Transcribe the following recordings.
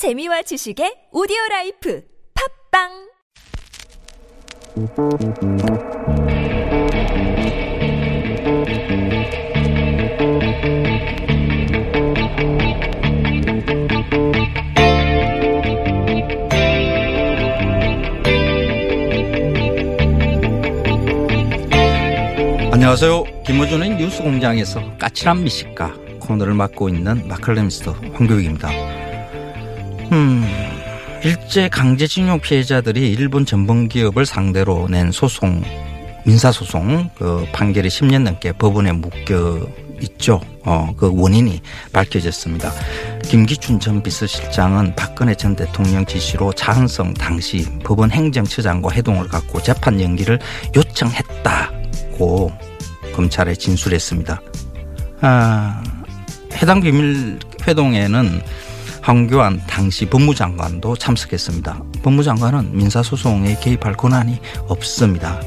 재미와 지식의 오디오 라이프 팝빵 안녕하세요. 김호준의 뉴스공장에서 까칠한 미식가 코너를 맡고 있는 마클레미스터 황교익입니다. 음, 일제 강제징용 피해자들이 일본 전범기업을 상대로 낸 소송, 민사소송 그 판결이 10년 넘게 법원에 묶여 있죠. 어, 그 원인이 밝혀졌습니다. 김기춘 전 비서실장은 박근혜 전 대통령 지시로 차은성 당시 법원 행정처장과 회동을 갖고 재판 연기를 요청했다고 검찰에 진술했습니다. 아, 해당 비밀 회동에는 황교안 당시 법무장관도 참석했습니다. 법무장관은 민사소송에 개입할 권한이 없습니다.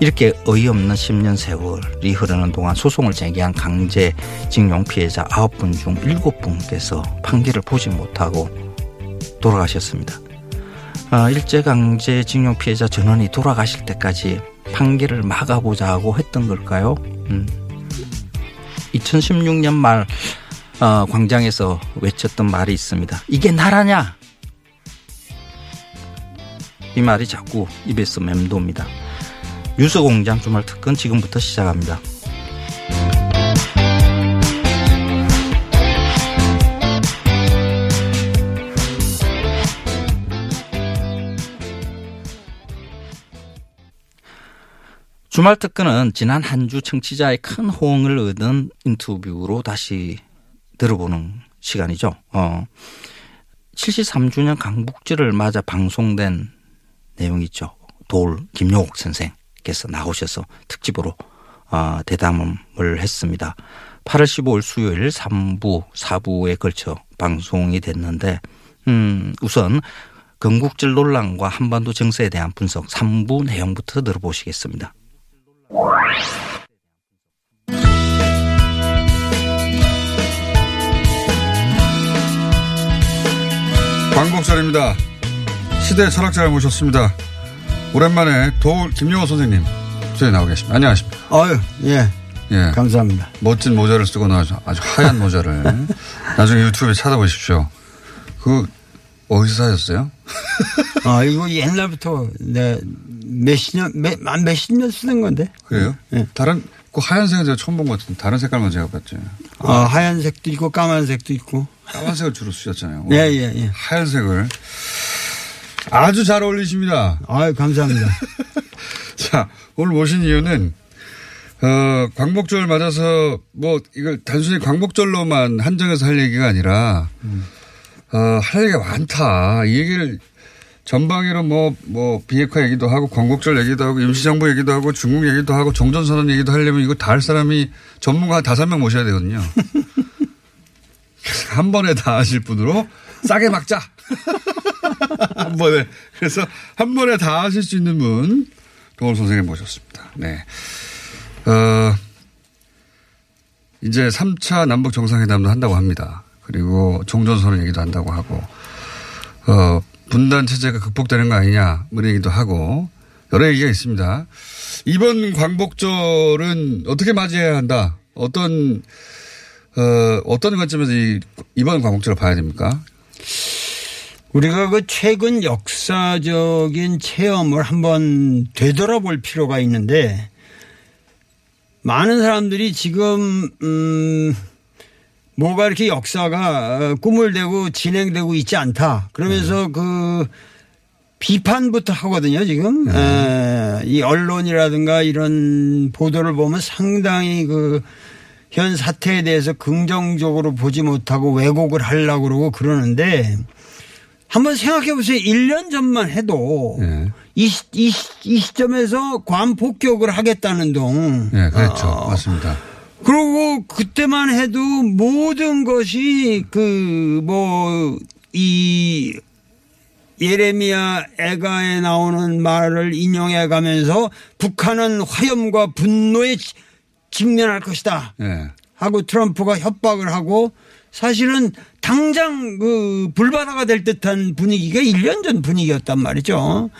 이렇게 어이없는 10년 세월이 흐르는 동안 소송을 제기한 강제징용 피해자 9분 중 7분께서 판결을 보지 못하고 돌아가셨습니다. 아, 일제강제징용 피해자 전원이 돌아가실 때까지 판결을 막아보자고 했던 걸까요? 음. 2016년 말 어, 광장에서 외쳤던 말이 있습니다. 이게 나라냐? 이 말이 자꾸 입에서 맴돕니다. 유서공장 주말 특근 지금부터 시작합니다. 주말 특근은 지난 한 주 청취자의 큰 호응을 얻은 인터뷰로 다시 들어보는 시간이죠. 어, 73주년 강북지를 맞아 방송된 내용이 있죠. 돌 김용옥 선생께서 나오셔서 특집으로 어, 대담을 했습니다. 8월 15일 수요일 3부, 4부에 걸쳐 방송이 됐는데 음, 우선 건국질 논란과 한반도 정세에 대한 분석 3부 내용부터 들어보시겠습니다. 광복절입니다. 시대 철학자를 모셨습니다. 오랜만에 도울 김용호 선생님 저희 나오 계십니다. 안녕하십니까. 아유, 예. 예. 감사합니다. 멋진 모자를 쓰고 나서 아주 하얀 모자를 나중에 유튜브에 찾아보십시오. 그 어디서 사셨어요? 아, 이거 옛날부터 내 몇십 년, 몇, 한 몇십 년 쓰는 건데. 그래요? 예. 다른 그 하얀색은 제가 처음 본 것 같은데 다른 색깔만 제가 봤죠. 아, 하얀색도 있고 까만색도 있고. 까만색을 주로 쓰셨잖아요. 예, 예, 예. 하얀색을 아주 잘 어울리십니다. 아유, 감사합니다. 자, 오늘 모신 이유는, 어, 광복절 맞아서 뭐 이걸 단순히 광복절로만 한정해서 할 얘기가 아니라, 어, 할 얘기가 많다. 이 얘기를 전방위로 뭐, 뭐, 비핵화 얘기도 하고, 광복절 얘기도 하고, 임시정부 얘기도 하고, 중국 얘기도 하고, 종전선언 얘기도 하려면 이거 다 할 사람이 전문가 한 다섯 명 모셔야 되거든요. 한 번에 다 하실 분으로 싸게 막자. 한 번에. 그래서 한 번에 다 하실 수 있는 분, 동원 선생님 모셨습니다. 네. 어, 이제 3차 남북 정상회담도 한다고 합니다. 그리고 종전선언 얘기도 한다고 하고, 어, 분단 체제가 극복되는 거 아니냐, 뭐 이런 얘기도 하고, 여러 얘기가 있습니다. 이번 광복절은 어떻게 맞이해야 한다? 어떤, 어, 어떤 관점에서 이, 이번 광복절을 봐야 됩니까? 우리가 그 최근 역사적인 체험을 한번 되돌아볼 필요가 있는데 많은 사람들이 지금 음 뭐가 이렇게 역사가 꿈을 대고 진행되고 있지 않다. 그러면서 그 비판부터 하거든요, 지금. 에, 이 언론이라든가 이런 보도를 보면 상당히 그 현 사태에 대해서 긍정적으로 보지 못하고 왜곡을 하려고 그러고 그러는데 한번 생각해 보세요. 1년 전만 해도 네. 이, 시- 이, 시- 이 시점에서 관 폭격을 하겠다는 동. 네, 그렇죠. 어, 맞습니다. 그리고 그때만 해도 모든 것이 그 뭐 이 예레미야 애가에 나오는 말을 인용해 가면서 북한은 화염과 분노에 지- 직면할 것이다. 예. 하고 트럼프가 협박을 하고 사실은 당장 그 불바다가 될 듯한 분위기가 1년 전 분위기였단 말이죠.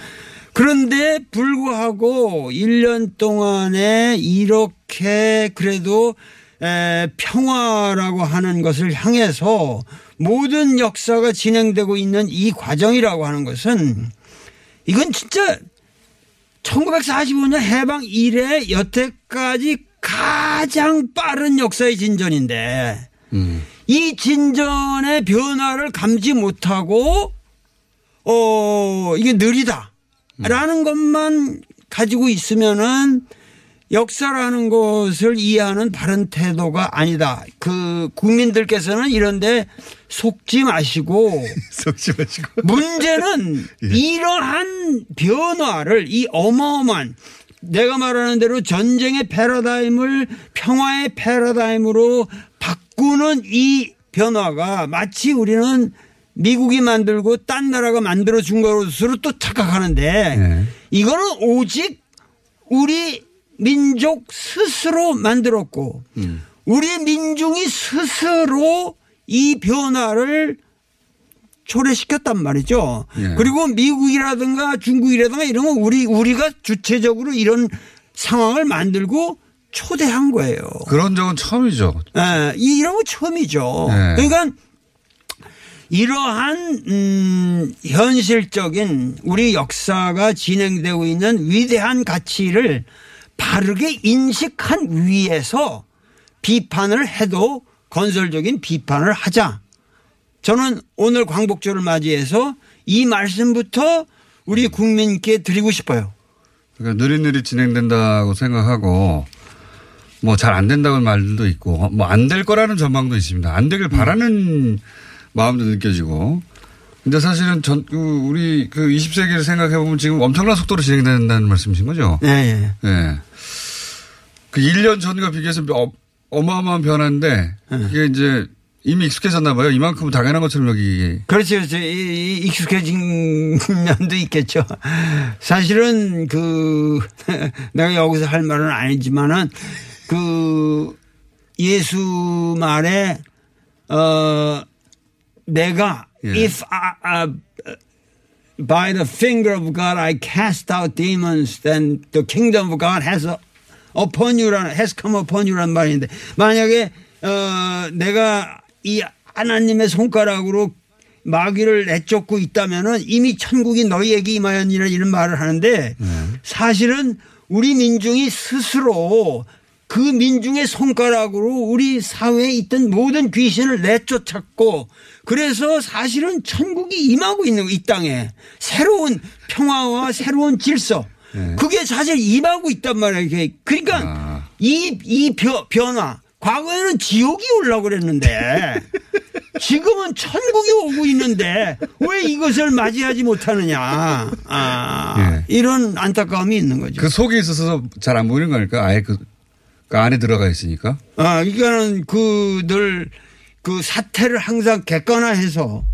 그런데 불구하고 1년 동안에 이렇게 그래도 에, 평화라고 하는 것을 향해서 모든 역사가 진행되고 있는 이 과정이라고 하는 것은 이건 진짜 1945년 해방 이래 여태까지 가장 빠른 역사의 진전인데 음. 이 진전의 변화를 감지 못하고 어 이게 느리다라는 것만 가지고 있으면은 역사라는 것을 이해하는 바른 태도가 아니다. 그 국민들께서는 이런데 속지 마시고 속지 마시고. 문제는 이러한 변화를 이 어마어마한 내가 말하는 대로 전쟁의 패러다임을 평화의 패러다임으로 바꾸는 이 변화가 마치 우리는 미국이 만들고 딴 나라가 만들어 준 것으로 또 착각하는데 네. 이거는 오직 우리 민족 스스로 만들었고 우리 민중이 스스로 이 변화를 초래시켰단 말이죠. 예. 그리고 미국이라든가 중국이라든가 이런 건 우리 우리가 주체적으로 이런 상황을 만들고 초대한 거예요. 그런 적은 처음이죠. 예, 이- 이런 거 처음이죠. 네. 그러니까 이러한 음, 현실적인 우리 역사가 진행되고 있는 위대한 가치를 바르게 인식한 위에서 비판을 해도 건설적인 비판을 하자. 저는 오늘 광복절을 맞이해서 이 말씀부터 우리 국민께 드리고 싶어요. 그러니까 느릿느릿 진행된다고 생각하고 뭐 잘 안 된다는 말들도 있고 뭐 안 될 거라는 전망도 있습니다. 안 되길 바라는 마음도 느껴지고. 근데 사실은 전, 그 우리 그 20세기를 생각해 보면 지금 엄청난 속도로 진행된다는 말씀이신 거죠? 네. 예. 그 1년 전과 비교해서 어, 어마어마한 변화인데 그게 이제 이미 익숙해졌나 봐요. 이만큼은 당연한 것처럼 여기. 그렇죠. 그렇죠. 이- 이- 익숙해진 면도 있겠죠. 사실은 그 내가 여기서 할 말은 아니지만은 그 예수 말에 어 내가 예. if I, uh, by the finger of God I cast out demons then the kingdom of God has upon you라는 has come upon you라는 말인데 만약에 어 내가 이 하나님의 손가락으로 마귀를 내쫓고 있다면은 이미 천국이 너희에게 임하였니라 이런 말을 하는데 사실은 우리 민중이 스스로 그 민중의 손가락으로 우리 사회에 있던 모든 귀신을 내쫓았고 그래서 사실은 천국이 임하고 있는 거, 이 땅에 새로운 평화와 새로운 질서 그게 사실 임하고 있단 말이에요. 그러니까 아. 이, 이 변- 변화 과거에는 지옥이 오려고 그랬는데 지금은 천국이 오고 있는데 왜 이것을 맞이하지 못하느냐. 아, 예. 이런 안타까움이 있는 거죠. 그 속에 있어서 잘 안 보이는 거니까 아예 그, 그 안에 들어가 있으니까. 아, 이거는 그늘 그 사태를 항상 객관화해서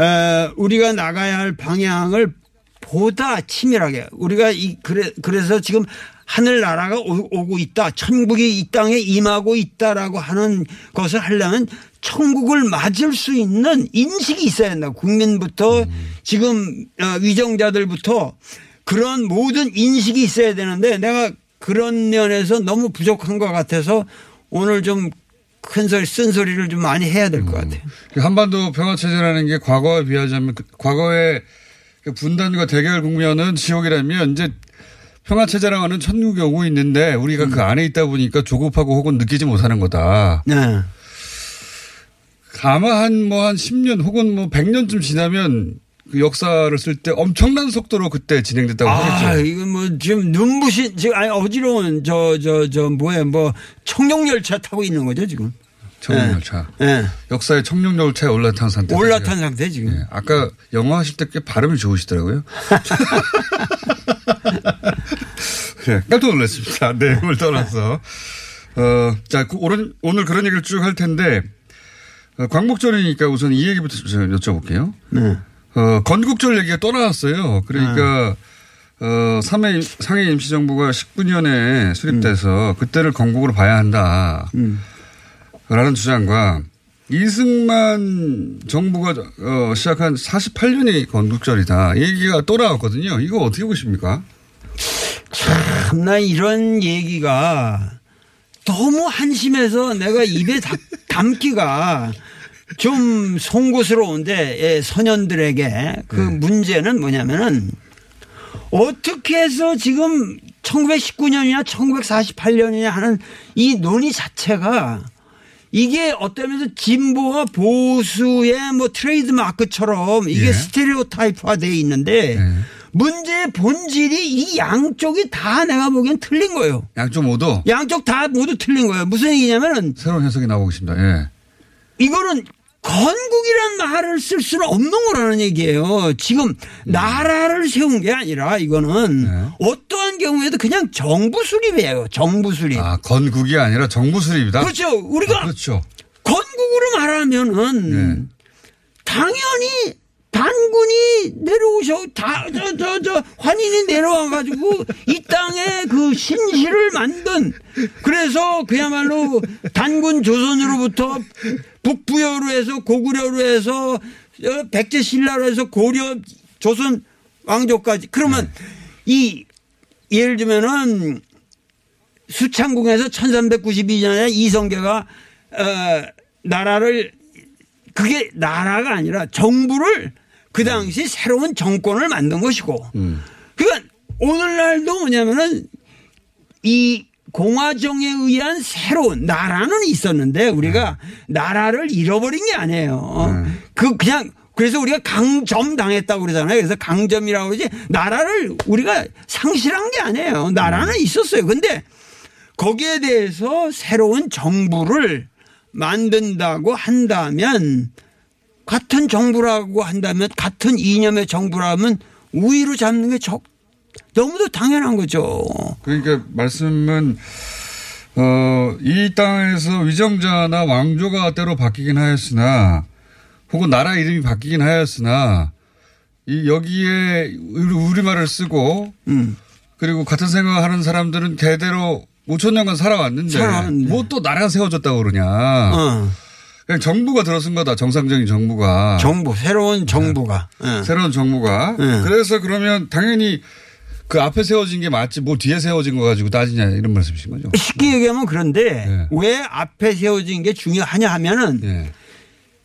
에, 우리가 나가야 할 방향을 보다 치밀하게 우리가 이 그래 그래서 지금 하늘 나라가 오- 오고 있다. 천국이 이 땅에 임하고 있다라고 하는 것을 하려면 천국을 맞을 수 있는 인식이 있어야 된다. 국민부터 지금 어, 위정자들부터 그런 모든 인식이 있어야 되는데 내가 그런 면에서 너무 부족한 것 같아서 오늘 좀 큰 소리, 쓴 소리를 좀 많이 해야 될것 같아요. 그 한반도 평화체제라는 게 과거에 비하자면 그 과거의 그 분단과 대결 국면은 지옥이라면 이제 평화체제라고 하는 오고 있는데 우리가 그 안에 있다 보니까 조급하고 혹은 느끼지 못하는 거다. 네. 아마 한 뭐 한 10년 혹은 뭐 100년쯤 지나면 그 역사를 쓸 때 엄청난 속도로 그때 진행됐다고 아, 하겠죠. 이거 뭐 지금 눈부신, 지금 아니 어지러운 저, 저, 저 뭐야, 뭐 청룡 열차 타고 있는 거죠, 지금. 청룡 열차. 예. 역사의 청룡 열차에 올라탄 상태. 올라탄 상태 지금. 예. 아까 영어 하실 때 꽤 발음이 좋으시더라고요. 네, 깜짝 놀랐습니다. 내용을 떠나서. 어, 자, 그 오늘, 오늘 그런 얘기를 쭉 할 텐데, 어, 광복절이니까 우선 이 얘기부터 좀 여쭤볼게요. 네. 어, 건국절 얘기가 또 나왔어요. 그러니까, 어, 3회, 상해 임시정부가 19년에 수립돼서 그때를 건국으로 봐야 한다. 라는 주장과 이승만 정부가 어, 시작한 48년이 건국절이다. 이 얘기가 또 나왔거든요. 이거 어떻게 보십니까? 참 나 이런 얘기가 너무 한심해서 내가 입에 담, 담기가 좀 송구스러운데 예, 소년들에게 그 문제는 뭐냐면은 어떻게 해서 지금 1919년이나 1948년이냐 하는 이 논의 자체가 이게 어떤 면에서 진보와 보수의 뭐 트레이드 마크처럼 이게 예. 스테레오 타입화 돼 있는데 예. 문제의 본질이 이 양쪽이 다 내가 보기엔 틀린 거예요. 양쪽 모두 양쪽 다 모두 틀린 거예요. 무슨 얘기냐면은 새로운 해석이 나오고 있습니다. 예. 이거는 건국이란 말을 쓸 수는 없는 거라는 얘기예요. 지금 나라를 세운 게 아니라 이거는 네. 어떠한 경우에도 그냥 정부 수립이에요. 정부 수립. 아, 건국이 아니라 정부 수립이다. 그렇죠. 우리가 아, 그렇죠. 건국으로 말하면은 네. 당연히 단군이 내려오셔. 다저 저 저 환인이 내려와 가지고 이 땅에 그 신시를 만든. 그래서 그야말로 단군 조선으로부터 북부여로 해서 고구려로 해서 어, 백제 신라로 해서 고려 조선 왕조까지. 그러면 이 예를 들면은 수창궁에서 1392년에 이성계가 어, 나라를 그게 나라가 아니라 정부를 그 당시 새로운 정권을 만든 것이고 그러니까 오늘날도 뭐냐면은 이 공화정에 의한 새로운 나라는 있었는데 우리가 나라를 잃어버린 게 아니에요. 그 그냥 그래서 우리가 강점 당했다고 그러잖아요. 그래서 강점이라고 그러지 나라를 우리가 상실한 게 아니에요. 나라는 있었어요. 근데 거기에 대해서 새로운 정부를 만든다고 한다면 같은 정부라고 한다면 같은 이념의 정부라면 우위로 잡는 게 적, 너무도 당연한 거죠. 그러니까 말씀은 어, 이 땅에서 위정자나 왕조가 때로 바뀌긴 하였으나 혹은 나라 이름이 바뀌긴 하였으나 이 여기에 우리- 우리말을 쓰고 음. 그리고 같은 생각하는 사람들은 대대로 5천 년간 살아왔는데 살아왔는데. 뭐 또 나라가 세워졌다고 그러냐. 어. 그냥 정부가 들어선 거다. 정상적인 정부가. 정부, 새로운 정부가. 예. 새로운 정부가. 네. 그래서 그러면 당연히 그 앞에 세워진 게 맞지 뭐 뒤에 세워진 거 가지고 따지냐 이런 말씀이신 거죠. 쉽게 얘기하면 그런데 네. 왜 앞에 세워진 게 중요하냐 하면은 예.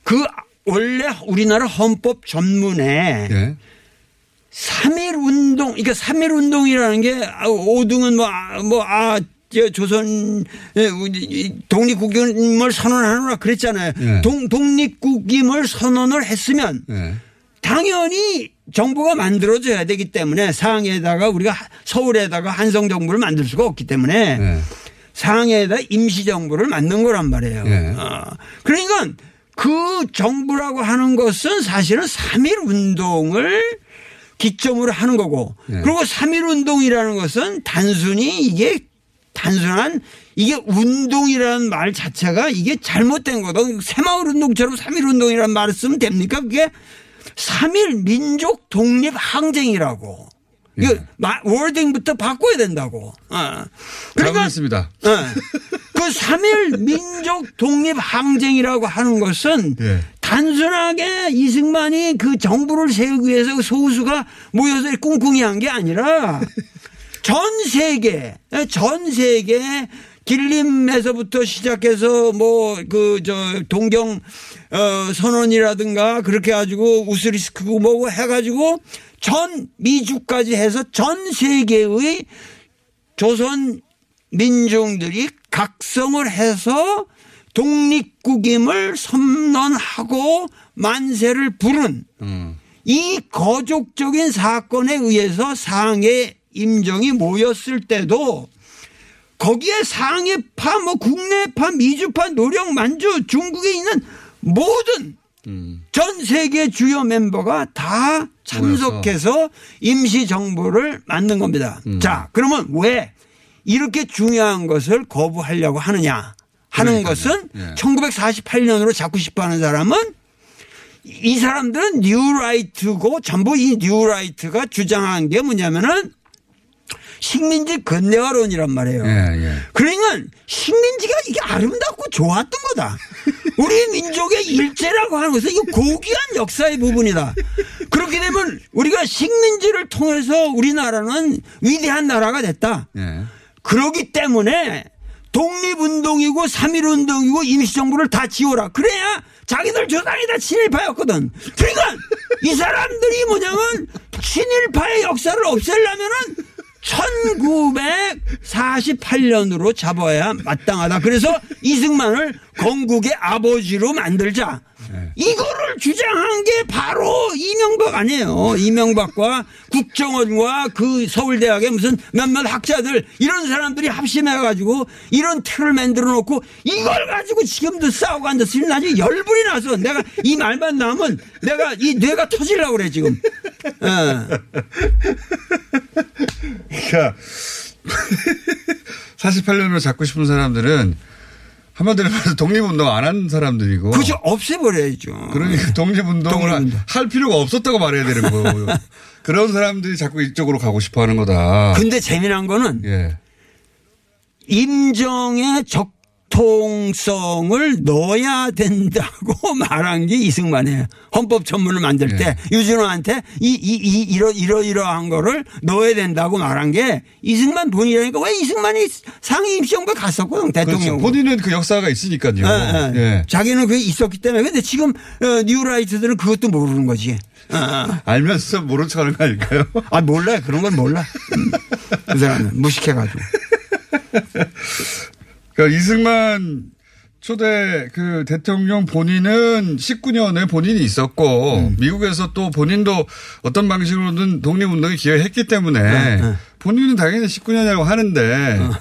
그 원래 우리나라 헌법 전문에 예. 3.1 운동, 그러니까 3.1 운동이라는 게 5등은 뭐, 아, 뭐, 아, 저 조선 독립국임을 선언하느라 그랬잖아요. 예. 동, 독립국임을 선언을 했으면 예. 당연히 정부가 만들어져야 되기 때문에 상해에다가 우리가 하- 서울에다가 한성 정부를 만들 수가 없기 때문에 예. 상해에다 임시 정부를 만든 거란 말이에요. 예. 어. 그러니까 그 정부라고 하는 것은 사실은 3.1 운동을 기점으로 하는 거고 예. 그리고 3.1 운동이라는 것은 단순히 이게 단순한 이게 운동이라는 말 자체가 이게 잘못된 거다. 새마을 운동처럼 3.1 운동이라는 말을 쓰면 됩니까? 그게 3.1 민족 독립 항쟁이라고. 이거 마- 워딩부터 바꿔야 된다고. 어. 그러니까 잘못했습니다. 예. 그3.1 민족 독립 항쟁이라고 하는 것은 예. 단순하게 이승만이 그 정부를 세우기 위해서 그 소수가 모여서 꿍꿍이 한 게 아니라 전 세계, 전 세계 길림에서부터 시작해서 뭐 그 저 동경 어 선언이라든가 그렇게 가지고 우스리스크고 뭐고 해가지고 전 미주까지 해서 전 세계의 조선 민중들이 각성을 해서 독립국임을 선언하고 만세를 부른 음. 이 거족적인 사건에 의해서 상해 임정이 모였을 때도 거기에 상해파, 뭐 국내파, 미주파, 노령, 만주, 중국에 있는 모든 전 세계 주요 멤버가 다 참석해서 임시 정부를 만든 겁니다. 자, 그러면 왜 이렇게 중요한 것을 거부하려고 하느냐 하는 그러니까요. 것은 예. 1948년으로 잡고 싶어 하는 사람은 이 사람들은 뉴라이트고 전부 이 뉴라이트가 주장한 게 뭐냐면은 식민지 근대화론이란 말이에요. 예, 예. 그러니까 식민지가 이게 아름답고 좋았던 거다. 우리 민족의 일제라고 하는 것은 이 고귀한 역사의 부분이다. 그렇게 되면 우리가 식민지를 통해서 우리나라는 위대한 나라가 됐다. 예. 그러기 때문에 독립운동이고 3.1운동이고 임시정부를 다 지워라. 그래야 자기들 조상이 다 친일파였거든. 그러니까 이 사람들이 뭐냐면 친일파의 역사를 없애려면은 1948년으로 잡아야 마땅하다. 그래서 이승만을 건국의 아버지로 만들자. 이거를 주장한 게 바로 이명박 아니에요. 이명박과 국정원과 그 서울대학의 무슨 몇몇 학자들 이런 사람들이 합심해가지고 이런 틀을 만들어 놓고 이걸 가지고 지금도 싸우고 앉았으니 나중에 열불이 나서 내가 이 말만 나오면 내가 이 뇌가 터질라고 그래 지금. 어. 그러니까 48년으로 잡고 싶은 사람들은 한마디로 말해서 독립운동 안 한 사람들이고. 그죠 없애버려야죠. 그러니까 독립운동을 독립운동. 할 필요가 없었다고 말해야 되는 거예요. 그런 사람들이 자꾸 이쪽으로 가고 싶어 하는 거다. 근데 재미난 거는 예. 임정의 적 통성을 넣어야 된다고 말한 게 이승만이에요. 헌법 전문을 만들 때 유진호한테 이, 이, 이, 이러, 이러, 이러한 거를 넣어야 된다고 말한 게 이승만 본인이라니까 왜 이승만이 임시정부에 갔었거든, 그렇죠. 대통령. 본인은 그 역사가 있으니까요. 예, 예. 예. 자기는 그게 있었기 때문에. 근데 지금 어, 뉴라이트들은 그것도 모르는 거지. 어, 어. 알면서 모른 척 하는 거 아닐까요? 아, 몰라요. 그런 건 몰라. 음. 그 사람은 무식해가지고. 그러니까 이승만 초대 그 대통령 본인은 19년에 본인이 있었고 음. 미국에서 또 본인도 어떤 방식으로든 독립운동에 기여했기 때문에 네. 본인은 당연히 19년이라고 하는데 어.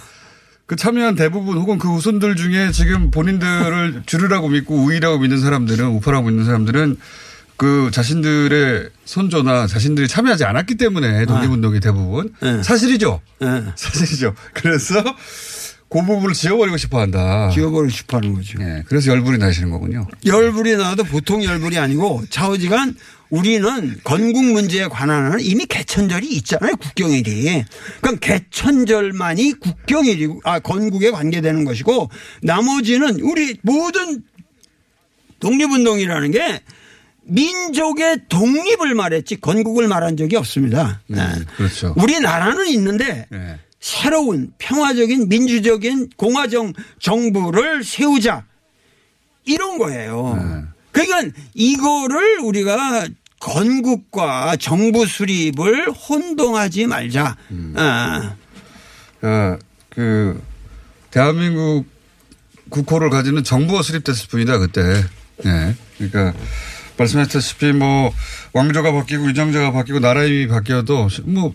그 참여한 대부분 혹은 그 후손들 중에 지금 본인들을 주류라고 믿고 우위라고 믿는 사람들은 우파라고 믿는 사람들은 그 자신들의 손조나 자신들이 참여하지 않았기 때문에 독립운동이 대부분 네. 사실이죠. 예. 사실이죠. 그래서 그 부분을 지워버리고 싶어 한다. 지워버리고 싶어 하는 거죠. 예, 그래서 열불이 나시는 거군요. 열불이 나도 보통 열불이 아니고 차오지간 우리는 건국 문제에 관한 한 이미 개천절이 있잖아요. 국경일이. 그럼 개천절만이 국경일이고 아 건국에 관계되는 것이고 나머지는 우리 모든 독립운동이라는 게 민족의 독립을 말했지 건국을 말한 적이 없습니다. 네. 그렇죠. 우리나라는 있는데 예. 새로운 평화적인 민주적인 공화정 정부를 세우자 이런 거예요. 그러니까 이거를 우리가 건국과 정부 수립을 혼동하지 말자. 아. 어, 그, 대한민국 국호를 가지는 정부가 수립됐을 뿐이다, 그때. 예. 그러니까, 말씀하셨다시피 뭐, 왕조가 바뀌고 위정자가 바뀌고 나라 이름이 바뀌어도 뭐,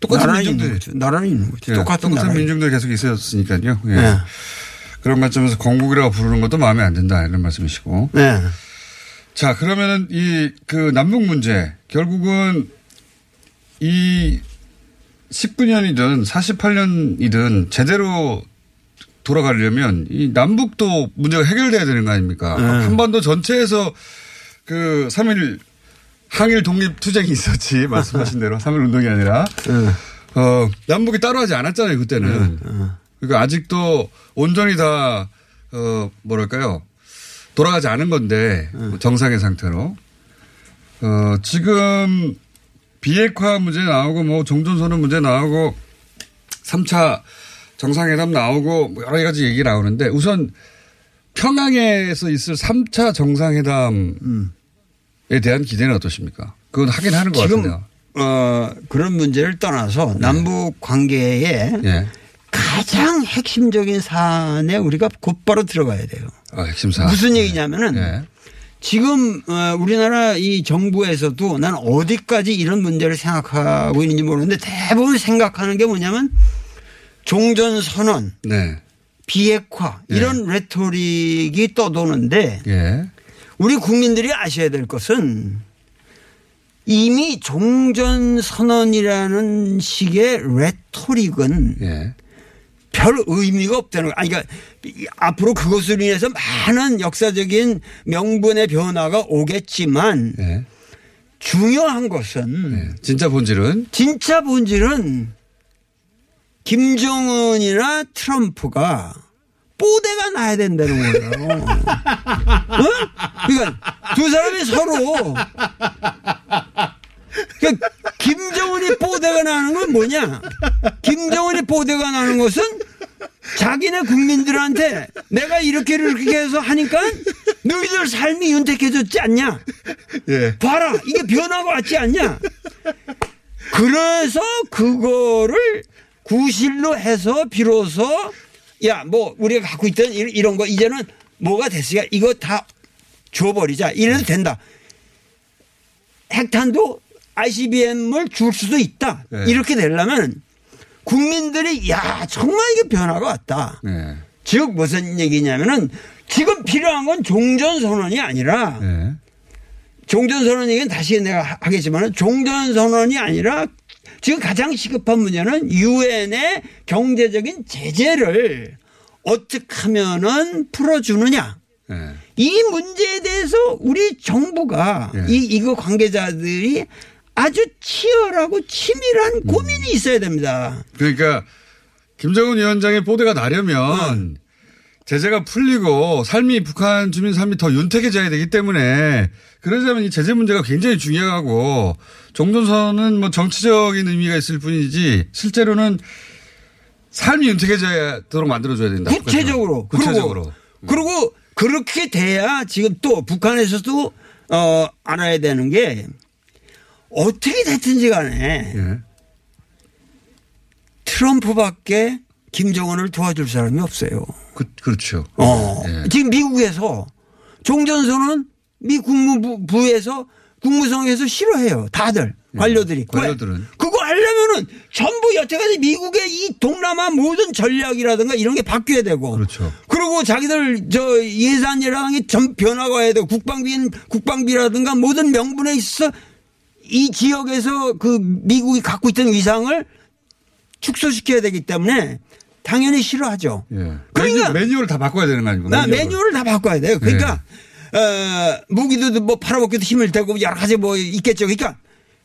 똑같은 있는 민중들. 거죠. 나라는 있는 거죠. 예, 똑같은 나라. 민중들 계속 있었으니까요. 예. 네. 그런 관점에서 건국이라고 부르는 것도 마음에 안 든다, 이런 말씀이시고. 네. 자, 그러면은 이 그 남북 문제 결국은 이 19년이든 48년이든 제대로 돌아가려면 이 남북도 문제가 해결돼야 되는 거 아닙니까? 한반도 전체에서 그 3일 항일 독립 투쟁이 있었지. 말씀하신 대로 3일 운동이 아니라. 어 남북이 따로 하지 않았잖아요 그때는. 그러니까 아직도 온전히 다 어 뭐랄까요. 돌아가지 않은 건데 정상의 상태로. 어 지금 비핵화 문제 나오고 뭐 종전선언 문제 나오고 3차 정상회담 나오고 뭐 여러 가지 얘기 나오는데 우선 평양에서 있을 3차 정상회담에 대한 기대는 어떠십니까? 그건 하긴 하는 것 지금 같은데요. 어, 그런 문제를 떠나서 남북 관계에 예. 가장 핵심적인 사안에 우리가 곧바로 들어가야 돼요. 아, 핵심사. 무슨 얘기냐면은 예. 지금 어, 우리나라 이 정부에서도 난 어디까지 이런 문제를 생각하고 있는지 모르는데 대부분 생각하는 게 뭐냐면 종전 선언, 네. 비핵화 이런 레토릭이 떠도는데 예. 우리 국민들이 아셔야 될 것은 이미 종전 선언이라는 식의 레토릭은 예. 별 의미가 없다는 거. 아니, 그러니까 이- 앞으로 그것으로 인해서 많은 역사적인 명분의 변화가 오겠지만 예. 중요한 것은 예. 진짜 본질은 진짜 본질은 김정은이나 트럼프가 뽀대가 나야 된다는 거예요. 어? 그러니까 두 사람이 서로 그러니까 김정은이 뽀대가 나는 건 뭐냐? 김정은이 뽀대가 나는 것은 자기네 국민들한테 내가 이렇게 이렇게 해서 하니까 너희들 삶이 윤택해졌지 않냐? 예. 봐라 이게 변화가 왔지 않냐? 그래서 그거를 구실로 해서 비로소 야 뭐 우리가 갖고 있던 이- 이런 거 이제는 뭐가 됐으니까 이거 다 줘버리자 이래도 된다. 핵탄도 ICBM을 줄 수도 있다. 네. 이렇게 되려면 국민들이 야 정말 이게 변화가 왔다. 네. 즉 무슨 얘기냐면은 지금 필요한 건 종전선언이 아니라 네. 종전선언 얘기는 다시 내가 하- 하겠지만 종전선언이 아니라 지금 가장 시급한 문제는 유엔의 경제적인 제재를 어떻게 하면은 풀어주느냐. 네. 이 문제에 대해서 우리 정부가 예. 이 이거 관계자들이 아주 치열하고 치밀한 고민이 있어야 됩니다. 그러니까 김정은 위원장의 뽀대가 나려면 제재가 풀리고 삶이 북한 주민 삶이 더 윤택해져야 되기 때문에 그러자면 이 제재 문제가 굉장히 중요하고 종전선은 뭐 정치적인 의미가 있을 뿐이지 실제로는 삶이 윤택해져야도록 만들어줘야 된다. 구체적으로. 구체적으로. 그리고, 그리고 그렇게 돼야 지금 또 북한에서도 어, 알아야 되는 게 어떻게 됐든지 간에 예. 트럼프밖에 김정은을 도와줄 사람이 없어요. 그, 그렇죠. 어. 예. 지금 미국에서 종전선언 미 국무부에서 국무성에서 싫어해요. 다들 관료들이. 예. 관료들은. 왜? 그거 하려면은 전부 여태까지 미국의 이 동남아 모든 전략이라든가 이런 게 바뀌어야 되고. 그렇죠. 그리고 자기들 저 예산이라는 게 전 변화가 해야 되고 국방비는 국방비라든가 모든 명분에 있어 이 지역에서 그 미국이 갖고 있던 위상을 축소시켜야 되기 때문에 당연히 싫어하죠. 예. 그러니까- 매뉴, 매뉴얼을 다 바꿔야 되는 거. 나 매뉴얼을 다 바꿔야 돼요. 그러니까 어, 무기도 뭐 팔아먹기도 힘을 대고 여러 가지 뭐 있겠죠. 그러니까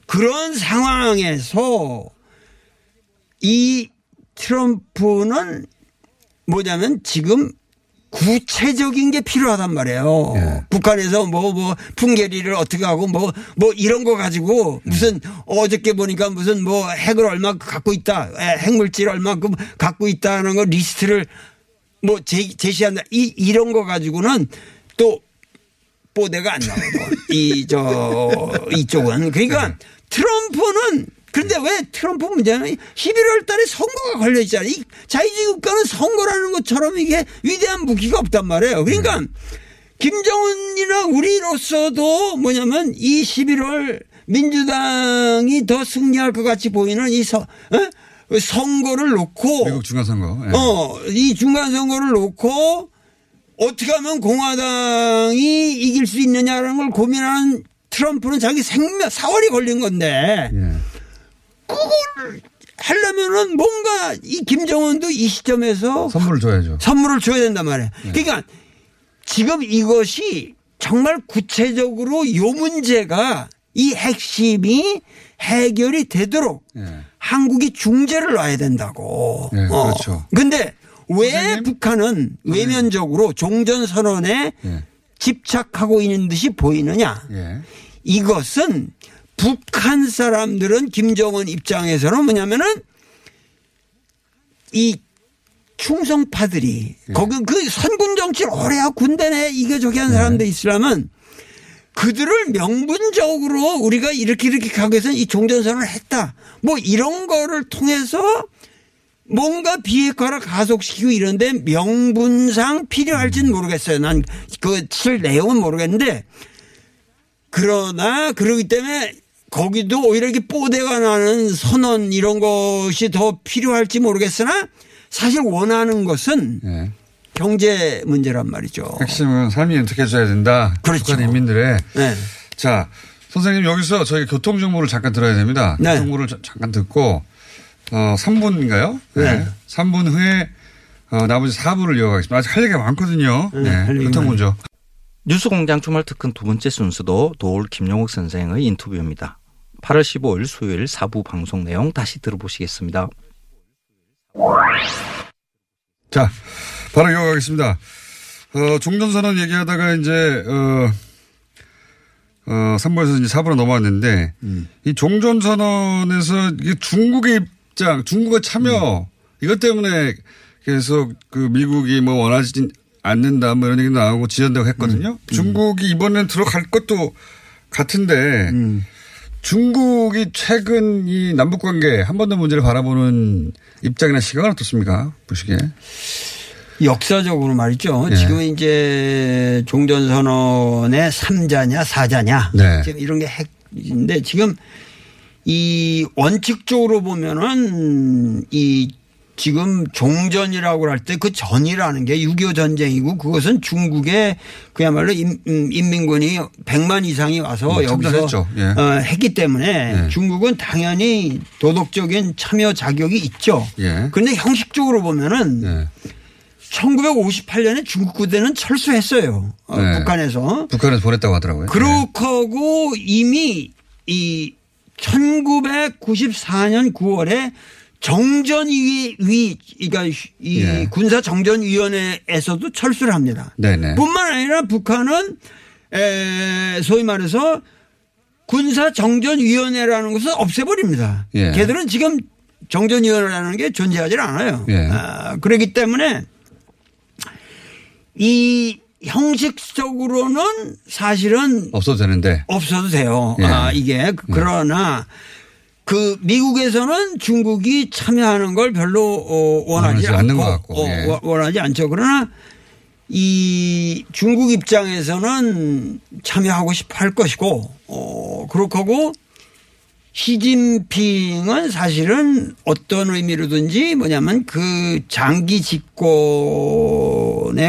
그런 상황에서 이 트럼프는 뭐냐면 지금 구체적인 게 필요하단 말이에요. 예. 북한에서 뭐, 뭐, 풍계리를 어떻게 하고 뭐, 뭐 이런 거 가지고 무슨 어저께 보니까 무슨 뭐 핵을 얼마 갖고 있다. 에, 핵물질 얼마큼 갖고 있다는 거 리스트를 뭐 제, 제시한다. 이, 이런 거 가지고는 또 뽀대가 안 나오고 이, 저, 이쪽은. 그러니까 트럼프는 그런데 왜 트럼프 문제는 11월 달에 선거가 걸려 있잖아요. 이 자유주의 국가는 선거라는 것처럼 이게 위대한 무기가 없단 말이에요. 그러니까 김정은이나 우리로서도 뭐냐면 이 11월 민주당이 더 승리할 것 같이 보이는 이 서, 어? 선거를 놓고 미국 중간선거. 예. 어, 이 중간 선거를 놓고 어떻게 하면 공화당이 이길 수 있느냐라는 걸 고민하는 트럼프는 자기 생명 사월이 걸린 건데 예. 그걸 하려면은 뭔가 이 김정은도 이 시점에서 선물을 줘야죠. 선물을 줘야 된단 말이에요. 그러니까 지금 이것이 정말 구체적으로 요 문제가 이 핵심이 해결이 되도록 예. 한국이 중재를 놔야 된다고. 네, 그렇죠. 근데 왜 선생님? 북한은 외면적으로 종전선언에 예. 집착하고 있는 듯이 보이느냐. 예. 이것은 북한 사람들은 김정은 입장에서는 뭐냐면은 이 충성파들이 예. 거기 그 선군 정치를 오래 하고 군대 내 이게 네. 한 사람들 있으려면 그들을 명분적으로 우리가 이렇게 이렇게 가기 위해서는 이 종전선언을 했다. 뭐 이런 거를 통해서 뭔가 비핵화를 가속시키고 이런데 명분상 필요할지는 모르겠어요. 난그칠 내용은 모르겠는데 그러나 그러기 때문에 거기도 오히려 이렇게 뽀대가 나는 선언 이런 것이 더 필요할지 모르겠으나 사실 원하는 것은 예. 경제 문제란 말이죠. 핵심은 삶이 윤택해져야 된다. 그렇죠. 북한 인민들의. 네. 자, 선생님 여기서 저희 교통 정보를 잠깐 들어야 됩니다. 네. 교통 정보를 자- 잠깐 듣고 어 3분인가요? 네. 3분 후에 어, 나머지 4부를 이어가겠습니다. 아직 할 얘기가 많거든요. 네, 네. 할 얘기가 교통 먼저. 뉴스공장 주말 특근 두 번째 순서도 도올 김용욱 선생의 인터뷰입니다. 8월 15일 수요일 4부 방송 내용 다시 들어보시겠습니다. 자, 바로 이어가겠습니다. 어, 종전선언 얘기하다가 이제, 어, 어, 3부에서 이제 4부로 넘어왔는데, 이 종전선언에서 이게 중국의 입장, 중국의 참여, 이것 때문에 계속 그 미국이 뭐 원하지 않는다 뭐 이런 얘기 나오고 지연되고 했거든요. 중국이 이번엔 들어갈 것도 같은데, 중국이 최근 이 남북 관계 한번더 문제를 바라보는 입장이나 시각은 어떻습니까? 보시기에. 역사적으로 말이죠. 예. 지금 이제 종전선언의 3자냐 4자냐 네. 지금 이런 게 핵인데 지금 이 원칙적으로 보면은 이 지금 종전이라고 할 때 그 전이라는 게 6.25 전쟁이고 그것은 중국의 그야말로 인, 음, 인민군이 100만 이상이 와서 뭐 여기서. 예. 어, 했기 때문에 예. 중국은 당연히 도덕적인 참여 자격이 있죠. 예. 그런데 형식적으로 보면은 네. 1958년에 중국 부대는 철수했어요. 어, 네. 북한에서. 북한에서 보냈다고 하더라고요. 네. 그렇고 이미 이 1994년 9월에 정전위 위 그러니까 이 예. 군사 정전 위원회에서도 철수를 합니다. 네네. 뿐만 아니라 북한은 에 소위 말해서 군사 정전 위원회라는 것을 없애버립니다. 예. 걔들은 지금 정전 위원회라는 게 존재하지 않아요. 예. 아, 그렇기 때문에 이 형식적으로는 사실은 없어도 되는데. 없어도 돼요. 예. 아, 이게. 그러나 그 미국에서는 중국이 참여하는 걸 별로 어, 원하지 원하지 않는 않고, 것 같고, 어, 예. 원- 원하지 않죠. 그러나 이 중국 입장에서는 참여하고 싶어 할 것이고 어, 그렇고 시진핑은 사실은 어떤 의미로든지 뭐냐면 그 장기 집권의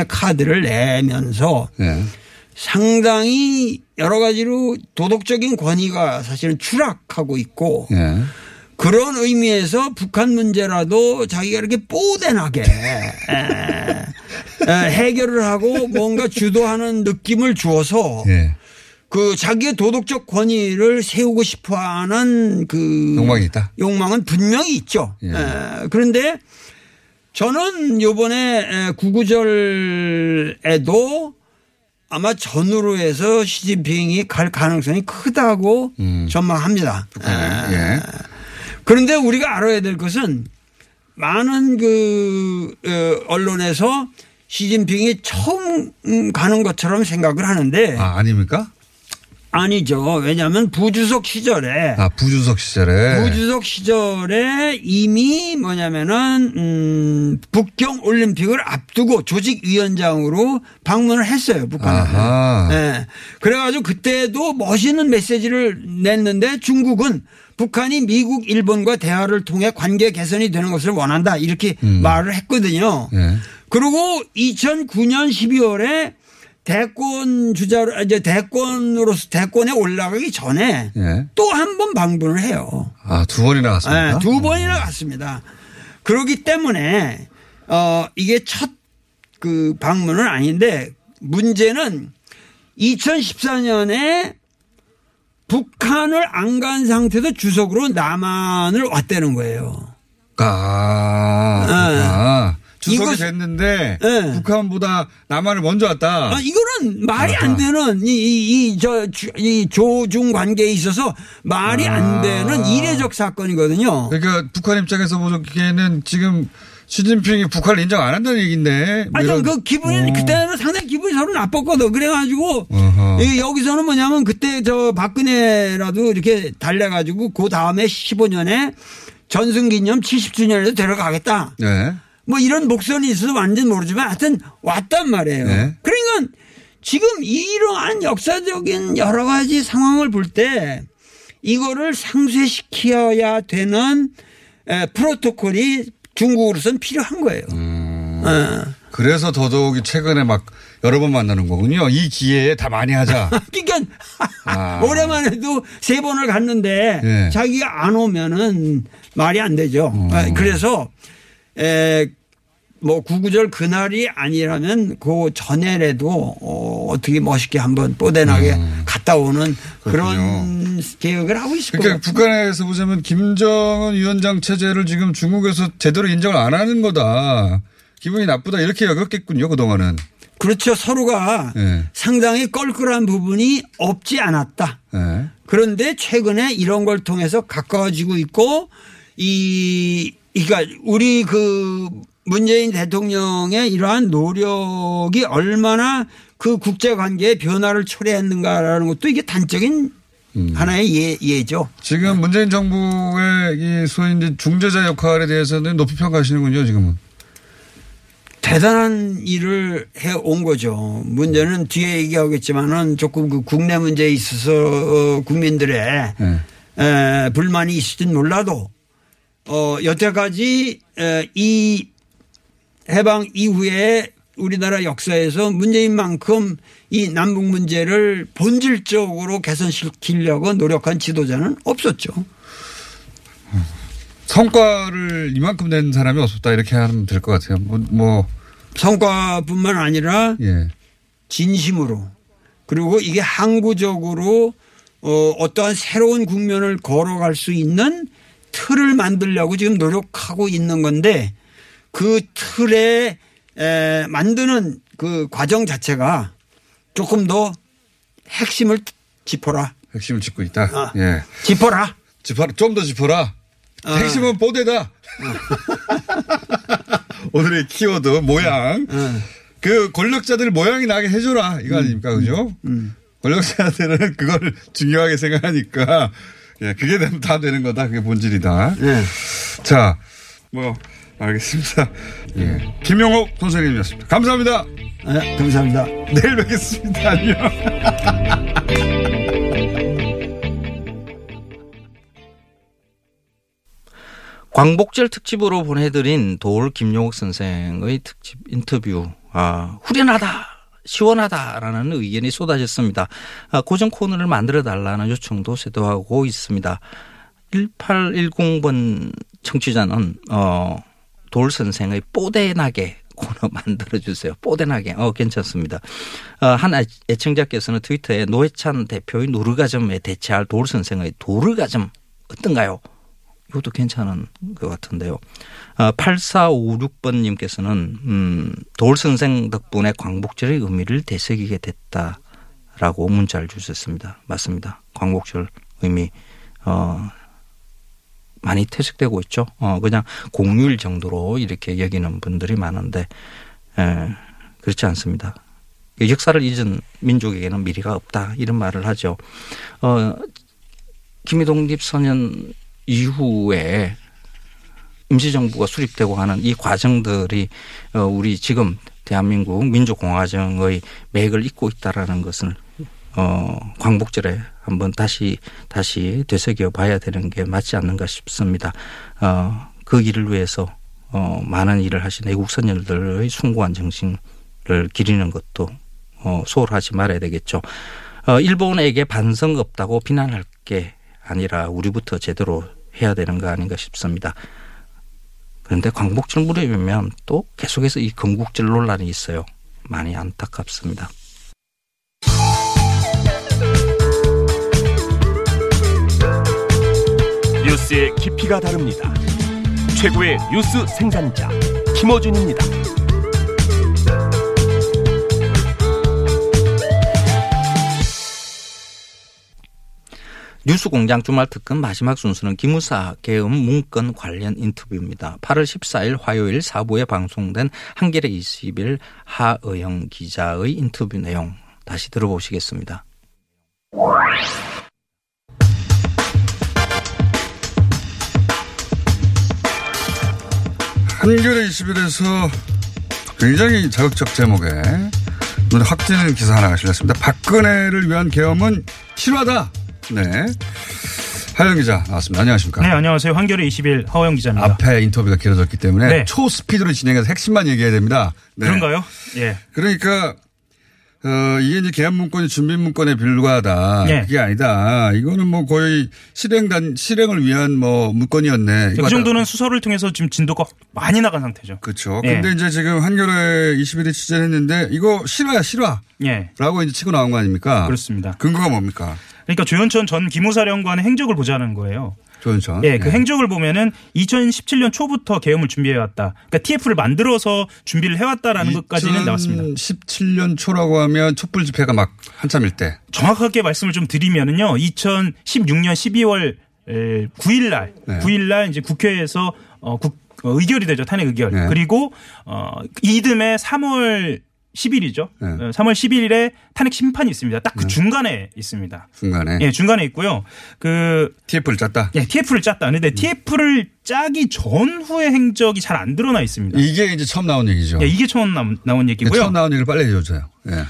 카드를 내면서 예. 상당히 여러 가지로 도덕적인 권위가 사실은 추락하고 있고 예. 그런 의미에서 북한 문제라도 자기가 이렇게 뽀대나게 에, 에, 해결을 하고 뭔가 주도하는 느낌을 주어서 예. 그 자기의 도덕적 권위를 세우고 싶어 하는 그 욕망이 있다? 욕망은 분명히 있죠. 예. 에, 그런데 저는 요번에 구구절에도 아마 전후로 해서 시진핑이 갈 가능성이 크다고 음. 전망합니다. 에, 예. 그런데 우리가 알아야 될 것은 많은 그 어, 언론에서 시진핑이 처음 음, 가는 것처럼 생각을 하는데 아, 아닙니까? 아니죠. 왜냐하면 부주석 시절에 아, 부주석 시절에. 부주석 시절에 이미 뭐냐면은 음 북경 올림픽을 앞두고 조직위원장으로 방문을 했어요 북한에. 네. 그래가지고 그때도 멋있는 메시지를 냈는데 중국은 북한이 미국, 일본과 대화를 통해 관계 개선이 되는 것을 원한다 이렇게 말을 했거든요. 예. 그리고 2009년 12월에 대권 주자로 이제 대권으로서 대권에 올라가기 전에 예. 또한 번 방문을 해요. 아, 두 번이나 갔습니까? 네, 두 번이나 갔습니다. 그렇기 때문에 어 이게 첫 그 방문은 아닌데 문제는 2014년에 북한을 안 간 상태에서 주석으로 남한을 왔다는 거예요. 아, 아. 주석이 이거- 됐는데 네. 북한보다 남한을 먼저 왔다. 아, 이거는 말이. 안 되는 이, 이, 저, 주- 이 조중 관계에 있어서 말이 아. 안 되는 이례적 사건이거든요. 그러니까 북한 입장에서 보기에는 지금 시진핑이 북한을 인정 안 한다는 얘기인데. 뭐 아니, 그 기분이, 어. 그때는 상당히 기분이 서로 나빴거든. 그래가지고. 이 여기서는 뭐냐면 그때 저 박근혜라도 이렇게 달래가지고 그 다음에 15년에 전승기념 70주년에도 데려가겠다. 네. 뭐 이런 목선이 있어서 완전 모르지만 하여튼 왔단 말이에요. 네. 그러니까 지금 이러한 역사적인 여러 가지 상황을 볼 때 이거를 상쇄시켜야 되는 에, 프로토콜이 중국으로서는 필요한 거예요. 음. 어. 그래서 더더욱이 최근에 막 여러 번 만나는 거군요. 이 기회에 다 많이 하자. 그러니까 아. 올해만해도 세 번을 갔는데 예. 자기가 안 오면은 말이 안 되죠. 어. 아, 그래서 에, 뭐 구구절 그날이 아니라면 그 전에라도 어, 어떻게 멋있게 한번 뽀대나게 갔다 오는 그런 음. 계획을 하고 있을 그러니까 거예요. 북한에서 보자면 김정은 위원장 체제를 지금 중국에서 제대로 인정을 안 하는 거다. 기분이 나쁘다 이렇게 여겼겠군요 그동안은. 그렇죠. 서로가 예. 상당히 껄끄러운 부분이 없지 않았다. 예. 그런데 최근에 이런 걸 통해서 가까워지고 있고 이 그러니까 우리 그 문재인 대통령의 이러한 노력이 얼마나 그 국제 관계의 변화를 초래했는가라는 것도 이게 단적인 하나의 예, 예죠. 지금 문재인 정부의 이 소위 이제 중재자 역할에 대해서는 높이 평가하시는군요 지금은. 대단한 일을 해 온 거죠. 문제는 뒤에 얘기하겠지만은 조금 그 국내 문제에 있어서 어, 국민들의 예. 에, 불만이 있을진 몰라도 어, 여태까지 에, 이 해방 이후에 우리나라 역사에서 문재인만큼 이 남북 문제를 본질적으로 개선시키려고 노력한 지도자는 없었죠. 성과를 이만큼 낸 사람이 없었다 이렇게 하면 될 것 같아요. 뭐, 뭐 성과뿐만 아니라 예. 진심으로 그리고 이게 항구적으로 어, 어떠한 새로운 국면을 걸어갈 수 있는 틀을 만들려고 지금 노력하고 있는 건데 그 틀에 에, 만드는 그 과정 자체가 조금 더 핵심을 짚어라. 핵심을 짚고 있다. 아. 예. 짚어라. 짚어라. 좀 더 짚어라. 아. 핵심은 뽀대다. 오늘의 키워드 모양. 아. 그 권력자들 모양이 나게 해줘라 이거 아닙니까 그죠? 음. 권력자들은 그걸 중요하게 생각하니까 예 그게 되면 다 되는 거다 그게 본질이다. 네. 자, 뭐 알겠습니다. 예, 김용옥 선생님이었습니다. 감사합니다. 네, 감사합니다. 내일 뵙겠습니다. 안녕. 광복절 특집으로 보내드린 도올 김용옥 선생의 특집 인터뷰, 아, 후련하다, 시원하다라는 의견이 쏟아졌습니다. 아, 고정 코너를 만들어 달라는 요청도 쇄도하고 있습니다. 1810번 청취자는, 어, 돌 선생의 뽀대나게 코너 만들어주세요. 뽀대나게. 어, 괜찮습니다. 어, 한 애- 애청자께서는 트위터에 노회찬 대표의 노르가즘에 대체할 돌 선생의 도르가즘 어떤가요? 이것도 괜찮은 것 같은데요. 아, 8456번님께서는, 음, 돌 선생 덕분에 광복절의 의미를 되새기게 됐다라고 문자를 주셨습니다. 맞습니다. 광복절 의미, 어, 많이 퇴색되고 있죠. 어, 그냥 공휴일 정도로 이렇게 여기는 분들이 많은데, 에, 그렇지 않습니다. 역사를 잊은 민족에게는 미래가 없다. 이런 말을 하죠. 어, 김희동 립 선언 이후에 임시정부가 수립되고 하는 이 과정들이 어, 우리 지금 대한민국 민주공화정의 맥을 잇고 있다라는 것을 어, 광복절에 한번 다시 다시 되새겨 봐야 되는 게 맞지 않는가 싶습니다. 어, 그 일을 위해서 어, 많은 일을 하신 애국 선열들의 숭고한 정신을 기리는 것도 어, 소홀하지 말아야 되겠죠. 어, 일본에게 반성 없다고 비난할 게 아니라 우리부터 제대로 해야 되는 거 아닌가 싶습니다. 그런데 광복절 무렵이면 또 계속해서 이 건국절 논란이 있어요. 많이 안타깝습니다. 뉴스의 깊이가 다릅니다. 최고의 뉴스 생산자 김어준입니다. 뉴스공장 주말 특근 마지막 순서는 기무사 계엄 문건 관련 인터뷰입니다. 8월 14일 화요일 4부에 방송된 한겨레 20일 하의영 기자의 인터뷰 내용 다시 들어보시겠습니다. 한겨레 21에서 굉장히 자극적 제목에 눈에 확 띄는 기사 하나가 실렸습니다. 박근혜를 위한 계엄은 실화다. 네. 하영 기자 나왔습니다. 안녕하십니까. 네, 안녕하세요. 한겨레 20일 하호영 기자입니다. 앞에 인터뷰가 길어졌기 때문에 네. 초스피드로 진행해서 핵심만 얘기해야 됩니다. 네. 그런가요? 예. 그러니까 어, 이게 이제 계엄 문건이 준비 문건에 불과하다. 네. 그게 아니다. 이거는 뭐 거의 실행단 실행을 위한 뭐 문건이었네. 그 정도는 수사를 통해서 지금 진도가 많이 나간 상태죠. 그렇죠. 예. 근데 이제 지금 한겨레 21일 취재를 했는데 이거 실화야 실화. 예. 라고 이제 치고 나온 거 아닙니까? 그렇습니다. 근거가 뭡니까? 그러니까 조현천 전 기무사령관의 행적을 보자는 거예요. 조윤천. 예, 그 예. 행적을 보면은 2017년 초부터 계엄을 준비해 왔다. 그러니까 TF를 만들어서 준비를 해 왔다라는 것까지는 나왔습니다. 2017년 초라고 하면 촛불 집회가 막 한참일 때. 정확하게 말씀을 좀 드리면은요, 2016년 12월 9일 날, 네. 9일 날 이제 국회에서 어, 국, 어, 의결이 되죠. 탄핵 의결. 네. 그리고 어, 이듬해 3월 10일이죠. 네. 3월 11일에 탄핵 심판이 있습니다. 딱그 중간에 있습니다. 중간에. 예, 중간에 있고요. 그 TF를 짰다. 예, TF를 짰다. 근데 TF를 짜기 전후의 행적이 잘 안 드러나 있습니다. 이게 이제 처음 나온 얘기죠. 예, 이게 처음 나온, 나온 얘기고요. 처음 나온 얘기를 빨리 해줘요. 예.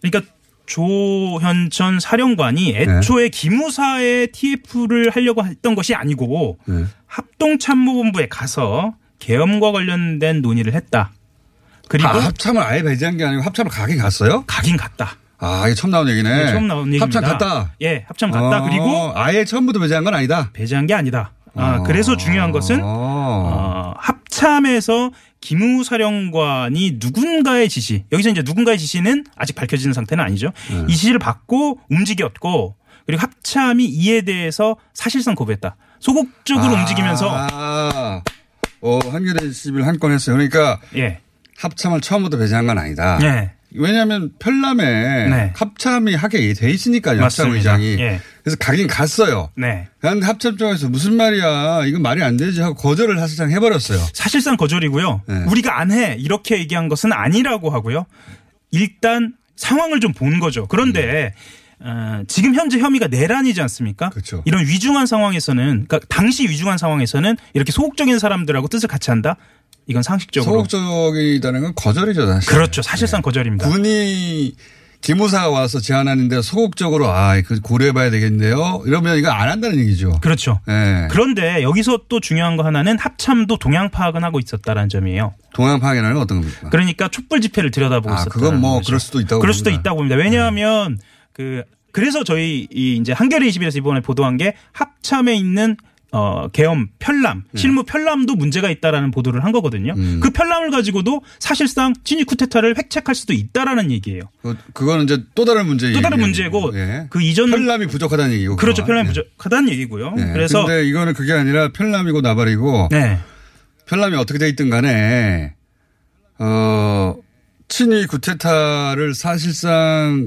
그러니까 조현천 사령관이 애초에 기무사에 TF를 하려고 했던 것이 아니고 네. 합동참모본부에 가서 계엄과 관련된 논의를 했다. 그리고 아, 합참을 아예 배제한 게 아니고 합참을 가긴 갔어요? 가긴 갔다. 아, 이게 처음 나온 얘기네. 네, 처음 나온 얘기입니다. 합참 갔다. 예, 합참 갔다. 어, 그리고 아예 처음부터 배제한 건 아니다. 배제한 게 아니다. 아, 그래서 중요한 것은 어. 어, 합참에서 기무사령관이 누군가의 지시, 여기서 이제 누군가의 지시는 아직 밝혀지는 상태는 아니죠. 네. 이 지시를 받고 움직였고 그리고 합참이 이에 대해서 사실상 거부했다. 소극적으로 움직이면서 아, 어, 한겨레 11 한 건 했어요. 그러니까 예. 합참을 처음부터 배제한 건 아니다. 예. 왜냐하면 편람에 네. 합참이 하게 돼 있으니까요. 합참. 의장이. 예. 그래서 가긴 갔어요. 네. 그런데 합참 쪽에서 무슨 말이야. 이건 말이 안 되지 하고 거절을 사실상 해버렸어요. 사실상 거절이고요. 네. 우리가 안 해. 이렇게 얘기한 것은 아니라고 하고요. 일단 상황을 좀 본 거죠. 그런데 어, 지금 현재 혐의가 내란이지 않습니까? 그렇죠. 이런 위중한 상황에서는 그러니까 당시 위중한 상황에서는 이렇게 소극적인 사람들하고 뜻을 같이 한다. 이건 상식적으로 소극적이다는 건 거절이죠, 사실. 그렇죠. 사실상 거절입니다. 군이 기무사가 와서 제안하는데 소극적으로 아, 그 고려해봐야 되겠네요. 이러면 이거 안 한다는 얘기죠. 그렇죠. 예. 그런데 여기서 또 중요한 거 하나는 합참도 동향 파악은 하고 있었다라는 점이에요. 동양 파견은 어떤 겁니까? 그러니까 촛불 집회를 들여다보고 아, 있었다. 그건 뭐 그럴 수도 있다고 그럴 수도 봅니다. 있다고 봅니다. 왜냐하면 그 그래서 저희 이 이제 한겨레 21에서 이번에 보도한 게 합참에 있는 어 계엄 편람 네. 실무 편람도 문제가 있다라는 보도를 한 거거든요. 음. 그 편람을 가지고도 사실상 친위 쿠데타를 획책할 수도 있다라는 얘기예요. 그, 그거는 이제 또 다른 문제 또 다른 문제고 그 이전 편람이 부족하다는 얘기고. 그렇죠 편람이 그건. 부족하다는 얘기고요. 예. 그래서 근데 이거는 그게 아니라 편람이고 나발이고 네 편람이 어떻게 돼 있든 간에 어 친위 구테타를 사실상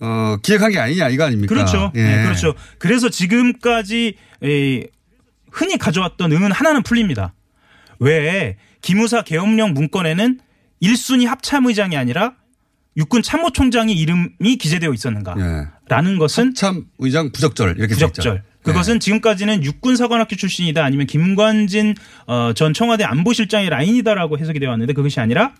어 기획한 게 아니냐 이거 아닙니까? 그렇죠. 예. 네, 그렇죠. 그래서 지금까지 에, 흔히 가져왔던 응은 하나는 풀립니다. 왜 기무사 계엄령 문건에는 1순위 합참의장이 아니라 육군 참모총장의 이름이 기재되어 있었는가? 예. 라는 것은 참 의장 부적절 이렇게 돼 부적절. 그것은 지금까지는 육군사관학교 출신이다 아니면 김관진 어, 전 청와대 안보실장의 라인이다라고 해석이 되어 왔는데 그것이 아니라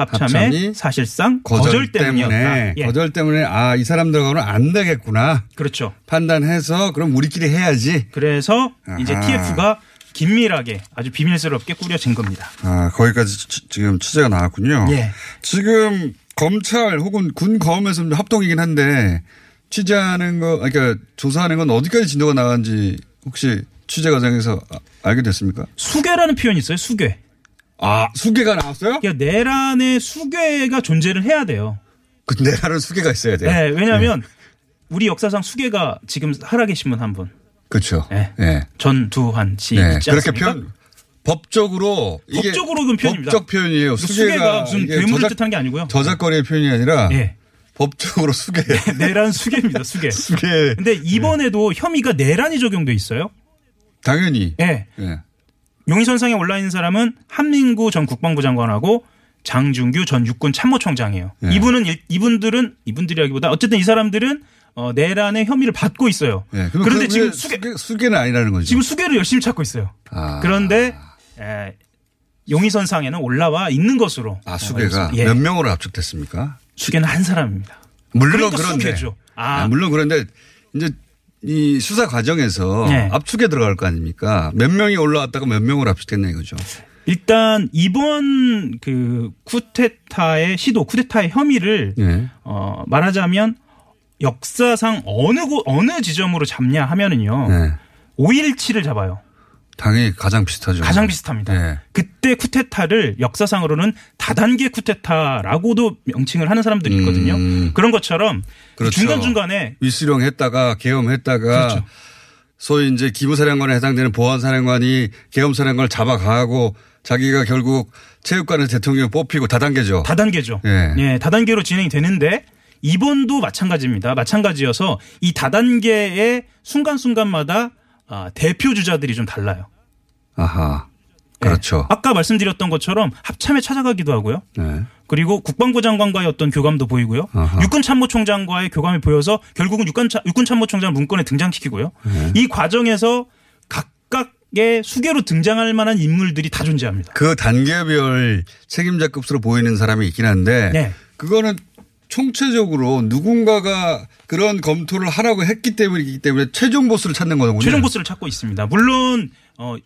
합참의 사실상 거절, 거절. 때문에 예. 거절 때문에 아 이 사람들하고는 안 되겠구나 그렇죠. 판단해서 그럼 우리끼리 해야지. 그래서 이제 아하. TF가 긴밀하게 아주 비밀스럽게 꾸려진 겁니다. 아 거기까지 취- 지금 취재가 나왔군요. 예. 지금 검찰 혹은 군 검에서 합동이긴 한데 취재하는 거, 아니, 그러니까 조사하는 건 어디까지 진도가 나간지 혹시 취재 과정에서 아- 알게 됐습니까? 수괴라는 표현이 있어요. 수괴. 아 수계가 나왔어요? 그러니까 내란의 수괴가 존재를 해야 돼요. 근데 나는 수계가 있어야 돼요. 네, 왜냐하면 우리 역사상 수괴가 지금 살아계신 분 한 분. 그렇죠. 네. 예. 전두환 씨 네. 있지 그렇게? 표현 법적으로 법적으로 그건 표현입니다. 법적 표현이에요. 수괴가, 수계가 무슨 괴물을 뜻하는 게 아니고요. 저작거리의 표현이 아니라 예. 법적으로 수계. 내란 수괴입니다. 수괴. 수계. 근데 이번에도 혐의가 내란이 적용돼 있어요. 당연히. 예. 예. 용의선상에 올라 있는 사람은 한민구 전 국방부 장관하고 장준규 전 육군 참모총장이에요. 예. 이분은 일- 이분들은 이분들이라기보다 어쨌든 이 사람들은 어, 내란의 혐의를 받고 있어요. 예. 그럼 그런데 그 지금 수괴 수계, 수계 는 아니라는 거죠. 지금 수괴를 열심히 찾고 있어요. 아. 그런데 에, 용의선상에는 올라와 있는 것으로 아, 수계가 예. 몇 명으로 압축됐습니까? 수괴는 한 사람입니다. 물론 그러니까 그런데 수계죠. 아. 아, 물론 그런데 이제 이 수사 과정에서 네. 압축에 들어갈 거 아닙니까? 몇 명이 올라왔다가 몇 명으로 압축됐냐 이거죠. 일단 이번 그 쿠데타의 시도, 쿠데타의 혐의를 예. 어, 말하자면 역사상 어느 곳 어느 지점으로 잡냐 하면은요. 네. 5.17을 잡아요. 당연히 가장 비슷하죠. 가장 비슷합니다. 예. 그때 쿠데타를 역사상으로는 다단계 쿠데타라고도 명칭을 하는 사람들이 있거든요. 음. 그런 것처럼 그렇죠. 중간중간에 위수령 했다가 계엄했다가 그렇죠. 소위 이제 기부사령관에 해당되는 보안사령관이 계엄사령관을 잡아가고 자기가 결국 체육관에서 대통령 뽑히고 다단계죠. 다단계죠. 예. 예, 다단계로 진행이 되는데 이번도 마찬가지입니다. 마찬가지여서 이 다단계의 순간순간마다 아, 대표 주자들이 좀 달라요. 아하. 예. 그렇죠. 아까 말씀드렸던 것처럼 합참에 찾아가기도 하고요. 네. 그리고 국방부 장관과의 어떤 교감도 보이고요. 아하. 육군 참모총장과의 교감이 보여서 결국은 육군, 차, 육군 참모총장 문건에 등장시키고요. 네. 이 과정에서 각각의 수계로 등장할 만한 인물들이 다 존재합니다. 그 단계별 책임자급으로 보이는 사람이 있긴 한데 네. 그거는 총체적으로 누군가가 그런 검토를 하라고 했기 때문이기 때문에 최종 보스를 찾는 거군요. 최종 보스를 찾고 있습니다. 물론 어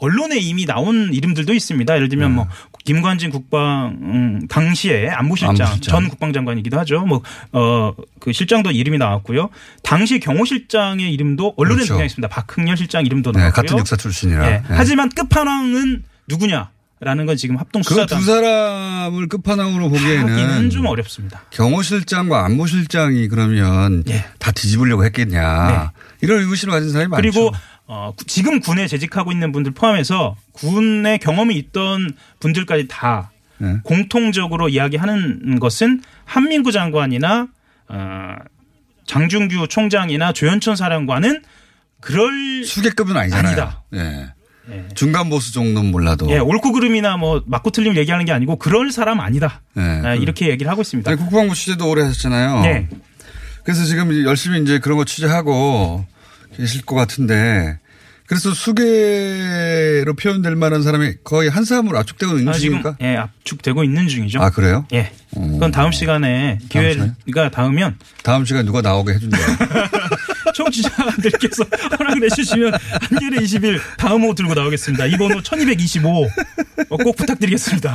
언론에 이미 나온 이름들도 있습니다. 예를 들면 뭐 김관진 국방 음, 당시에 안보실장, 네. 안보실장. 전 국방장관이기도 하죠. 뭐어그 실장도 이름이 나왔고요. 당시 경호실장의 이름도 언론에 그렇죠. 등장했습니다. 박흥렬 실장 이름도 네, 나왔고요. 같은 육사 출신이라. 예. 네. 하지만 끝판왕은 누구냐 라는 건 지금 합동 그 수사단 두 사람을 끝판왕으로 보기에는 좀 어렵습니다. 경호실장과 안보실장이 그러면 예. 다 뒤집으려고 했겠냐. 네. 이런 의구심을 가진 사람이 많죠. 그리고 어, 구- 지금 군에 재직하고 있는 분들 포함해서 군의 경험이 있던 분들까지 다 네. 공통적으로 이야기하는 것은 한민구 장관이나 어, 장준규 총장이나 조현천 사령관은 그럴 수계급은 아니잖아요. 아니다. 예. 예. 중간 보스 정도는 몰라도. 예, 옳고 그름이나 뭐 맞고 틀림 얘기하는 게 아니고 그럴 사람 아니다. 예. 아, 이렇게 얘기를 하고 있습니다. 아니, 국방부 취재도 오래 하셨잖아요. 네. 그래서 지금 열심히 이제 그런 거 취재하고 계실 것 같은데 그래서 수계로 표현될 만한 사람이 거의 한 사람으로 압축되고 있는 아, 중입니까? 예, 압축되고 있는 중이죠. 아, 그래요? 예. 그건 다음 시간에 다음 시간에? 기회가 닿으면 다음 시간에 누가 나오게 해준대요. 청취자들께서 허락을 해주시면 한겨레 20일 다음 호 들고 나오겠습니다. 이 번 호 1225. 어, 꼭 부탁드리겠습니다.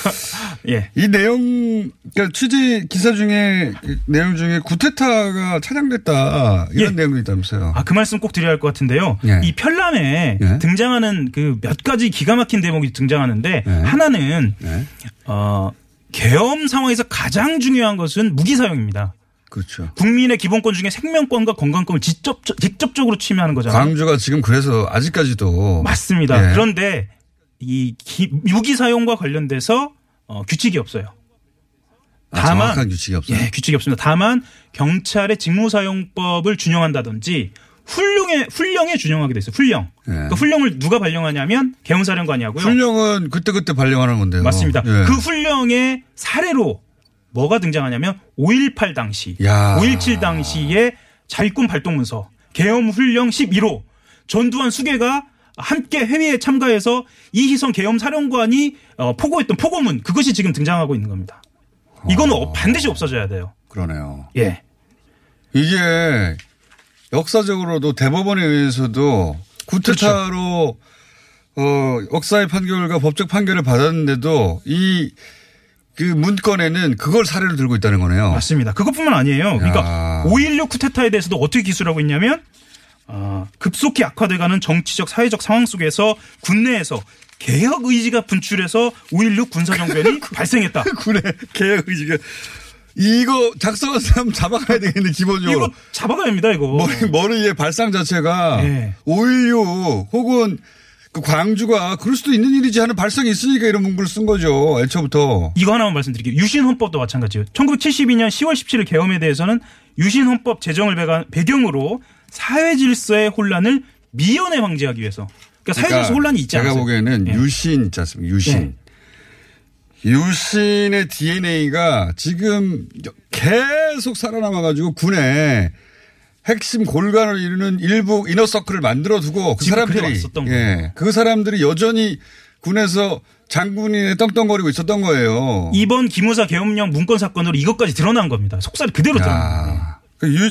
예. 이 내용, 그러니까 취재 기사 중에 그 내용 중에 구테타가 차량됐다 이런 예. 내용이 있다면서요. 아, 그 말씀 꼭 드려야 할 것 같은데요. 예. 이 편람에 예. 등장하는 그 몇 가지 기가 막힌 대목이 등장하는데 예. 하나는 네. 어, 계엄 상황에서 가장 중요한 것은 무기 사용입니다. 그렇죠. 국민의 기본권 중에 생명권과 건강권을 직접, 직접적으로 침해하는 거잖아요. 광주가 지금 그래서 아직까지도 맞습니다. 예. 그런데 이 기- 무기 사용과 관련돼서 어, 규칙이 없어요. 아, 정확한 규칙이 없어요. 예, 규칙이 없습니다. 다만 경찰의 직무사용법을 준용한다든지 훈령에 훈령에 준용하게 돼 있어요. 훈령. 예. 그 훈령을 누가 발령하냐면 개헌사령관이 하고요. 훈령은 그때 그때 발령하는 건데요. 맞습니다. 예. 그 훈령의 사례로 뭐가 등장하냐면 5.18 당시, 야. 5.17 당시에 자위권 발동문서, 계엄 훈령 11호, 전두환 수계가 함께 회의에 참가해서 이희성 계엄 사령관이 어, 포고했던 포고문 그것이 지금 등장하고 있는 겁니다. 이거는 어, 반드시 없어져야 돼요. 그러네요. 예. 이게 역사적으로도 대법원에 의해서도 구테타로 어 역사의 판결과 법적 판결을 받았는데도 이 그 문건에는 그걸 사례로 들고 있다는 거네요. 맞습니다. 그것뿐만 아니에요. 야. 그러니까 5.16 쿠데타에 대해서도 어떻게 기술하고 있냐면 아, 급속히 악화돼가는 정치적 사회적 상황 속에서 군내에서 개혁 의지가 분출해서 5.16 군사정변이 발생했다. 군의 개혁 의지가 이거 작성한 사람 잡아가야 되겠네 기본적으로. 이거 잡아가야 합니다. 이거. 머리, 머리의 발상 자체가 예. 5.16 혹은 그 광주가 그럴 수도 있는 일이지 하는 발상이 있으니까 이런 문구를 쓴 거죠. 애초부터. 이거 하나만 말씀드릴게요. 유신 헌법도 마찬가지예요. 1972년 10월 17일 개엄에 대해서는 유신 헌법 제정을 배가- 배경으로 사회 질서의 혼란을 미연에 방지하기 위해서. 그러니까 사회 질서 혼란이 있지 제가 않아요. 보기에는 유신 있지 않습니까? 유신. 유신의 DNA가 지금 계속 살아남아가지고 군에 핵심 골간을 이루는 일부 이너서클을 만들어 두고 그 사람들이 예. 그 사람들이 여전히 군에서 장군이 떵떵거리고 있었던 거예요. 이번 기무사 계엄령 문건 사건으로 이것까지 드러난 겁니다. 속살이 그대로. 야, 그 유,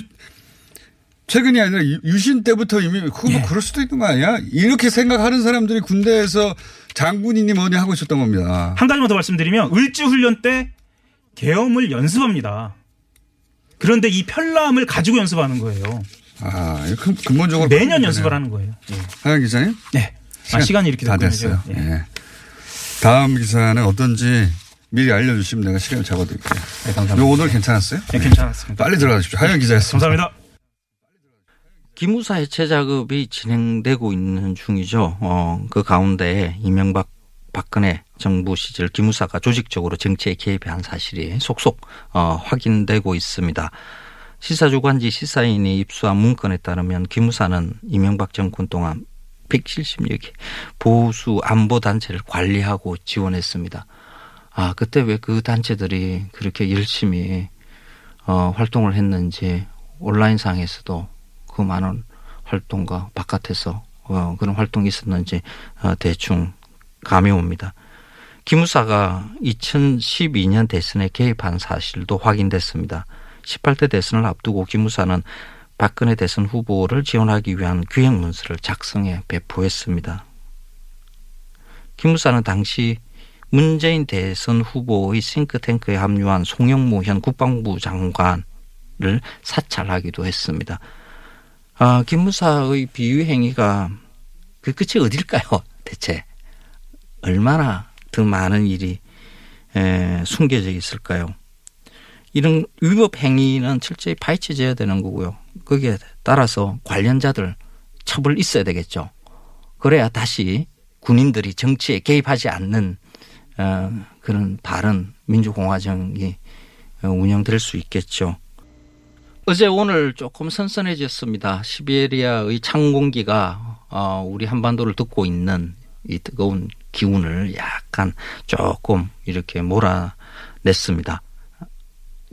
최근이 아니라 유- 유신 때부터 이미 그거 뭐 예. 그럴 수도 있는 거 아니야? 이렇게 생각하는 사람들이 군대에서 장군이니 뭐니 하고 있었던 겁니다. 한 가지만 더 말씀드리면 을지 훈련 때 계엄을 연습합니다. 그런데 이 편람을 가지고 연습하는 거예요. 아, 이거 근- 근본적으로 매년 큰 연습을. 하는 거예요. 예. 하영 기자님? 네. 아, 시간이 이렇게 다. 됐어요. 예. 예. 다음 기사는 어떤지 미리 알려주시면 내가 시간을 잡아드릴게요. 네, 감사합니다. 오늘 괜찮았어요? 네, 괜찮았습니다. 빨리 들어가십시오. 하영 기자였습니다. 감사합니다. 기무사 해체 작업이 진행되고 있는 중이죠. 어, 그 가운데 이명박 박근혜 정부 시절 기무사가 조직적으로 정치에 개입한 사실이 속속 어, 확인되고 있습니다. 시사주간지 시사인이 입수한 문건에 따르면 기무사는 이명박 정권 동안 170여 개 보수 안보 단체를 관리하고 지원했습니다. 아 그때 왜 그 단체들이 그렇게 열심히 어, 활동을 했는지 온라인상에서도 그 많은 활동과 바깥에서 어, 그런 활동이 있었는지 어, 대충 감이 옵니다. 기무사가 2012년 대선에 개입한 사실도 확인됐습니다. 18대 대선을 앞두고 기무사는 박근혜 대선 후보를 지원하기 위한 규행 문서를 작성해 배포했습니다. 기무사는 당시 문재인 대선 후보의 싱크탱크에 합류한 송영무 현 국방부 장관을 사찰하기도 했습니다. 아, 기무사의 비위 행위가 그 끝이 어딜까요? 대체 얼마나 더 많은 일이 에, 숨겨져 있을까요? 이런 위법 행위는 철저히 파헤쳐져야 되는 거고요. 거기에 따라서 관련자들 처벌 있어야 되겠죠. 그래야 다시 군인들이 정치에 개입하지 않는 어, 그런 바른 민주공화정이 운영될 수 있겠죠. 어제 오늘 조금 선선해졌습니다. 시베리아의 찬 공기가 어, 우리 한반도를 듣고 있는 이 뜨거운 기운을 약간 조금 이렇게 몰아냈습니다.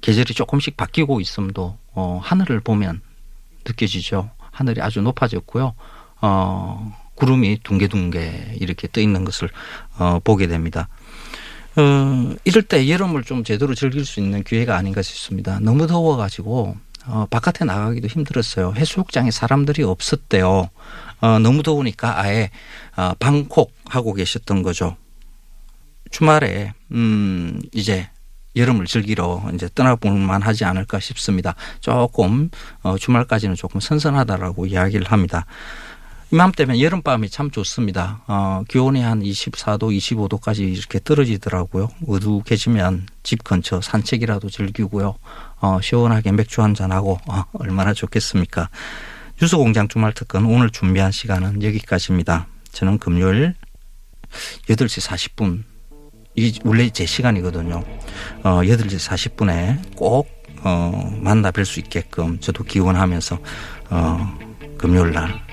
계절이 조금씩 바뀌고 있음도 어, 하늘을 보면 느껴지죠. 하늘이 아주 높아졌고요. 어, 구름이 둥게둥게 이렇게 떠 있는 것을 어, 보게 됩니다. 어, 이럴 때 여름을 좀 제대로 즐길 수 있는 기회가 아닌가 싶습니다. 너무 더워가지고 어, 바깥에 나가기도 힘들었어요. 해수욕장에 사람들이 없었대요. 어, 너무 더우니까 아예 어, 방콕 하고 계셨던 거죠. 주말에 음, 이제 여름을 즐기러 이제 떠나볼만 하지 않을까 싶습니다. 조금 어, 주말까지는 조금 선선하다라고 이야기를 합니다. 이맘때면 여름밤이 참 좋습니다. 어, 기온이 한 24도, 25도까지 이렇게 떨어지더라고요. 어둑해지면 집 근처 산책이라도 즐기고요. 어, 시원하게 맥주 한잔하고 어, 얼마나 좋겠습니까. 유수공장 주말 특근 오늘 준비한 시간은 여기까지입니다. 저는 금요일 8시 40분 이 원래 제 시간이거든요. 어, 8시 40분에 꼭 어, 만나 뵐 수 있게끔 저도 기원하면서 어, 금요일 날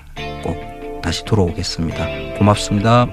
꼭 다시 돌아오겠습니다. 고맙습니다.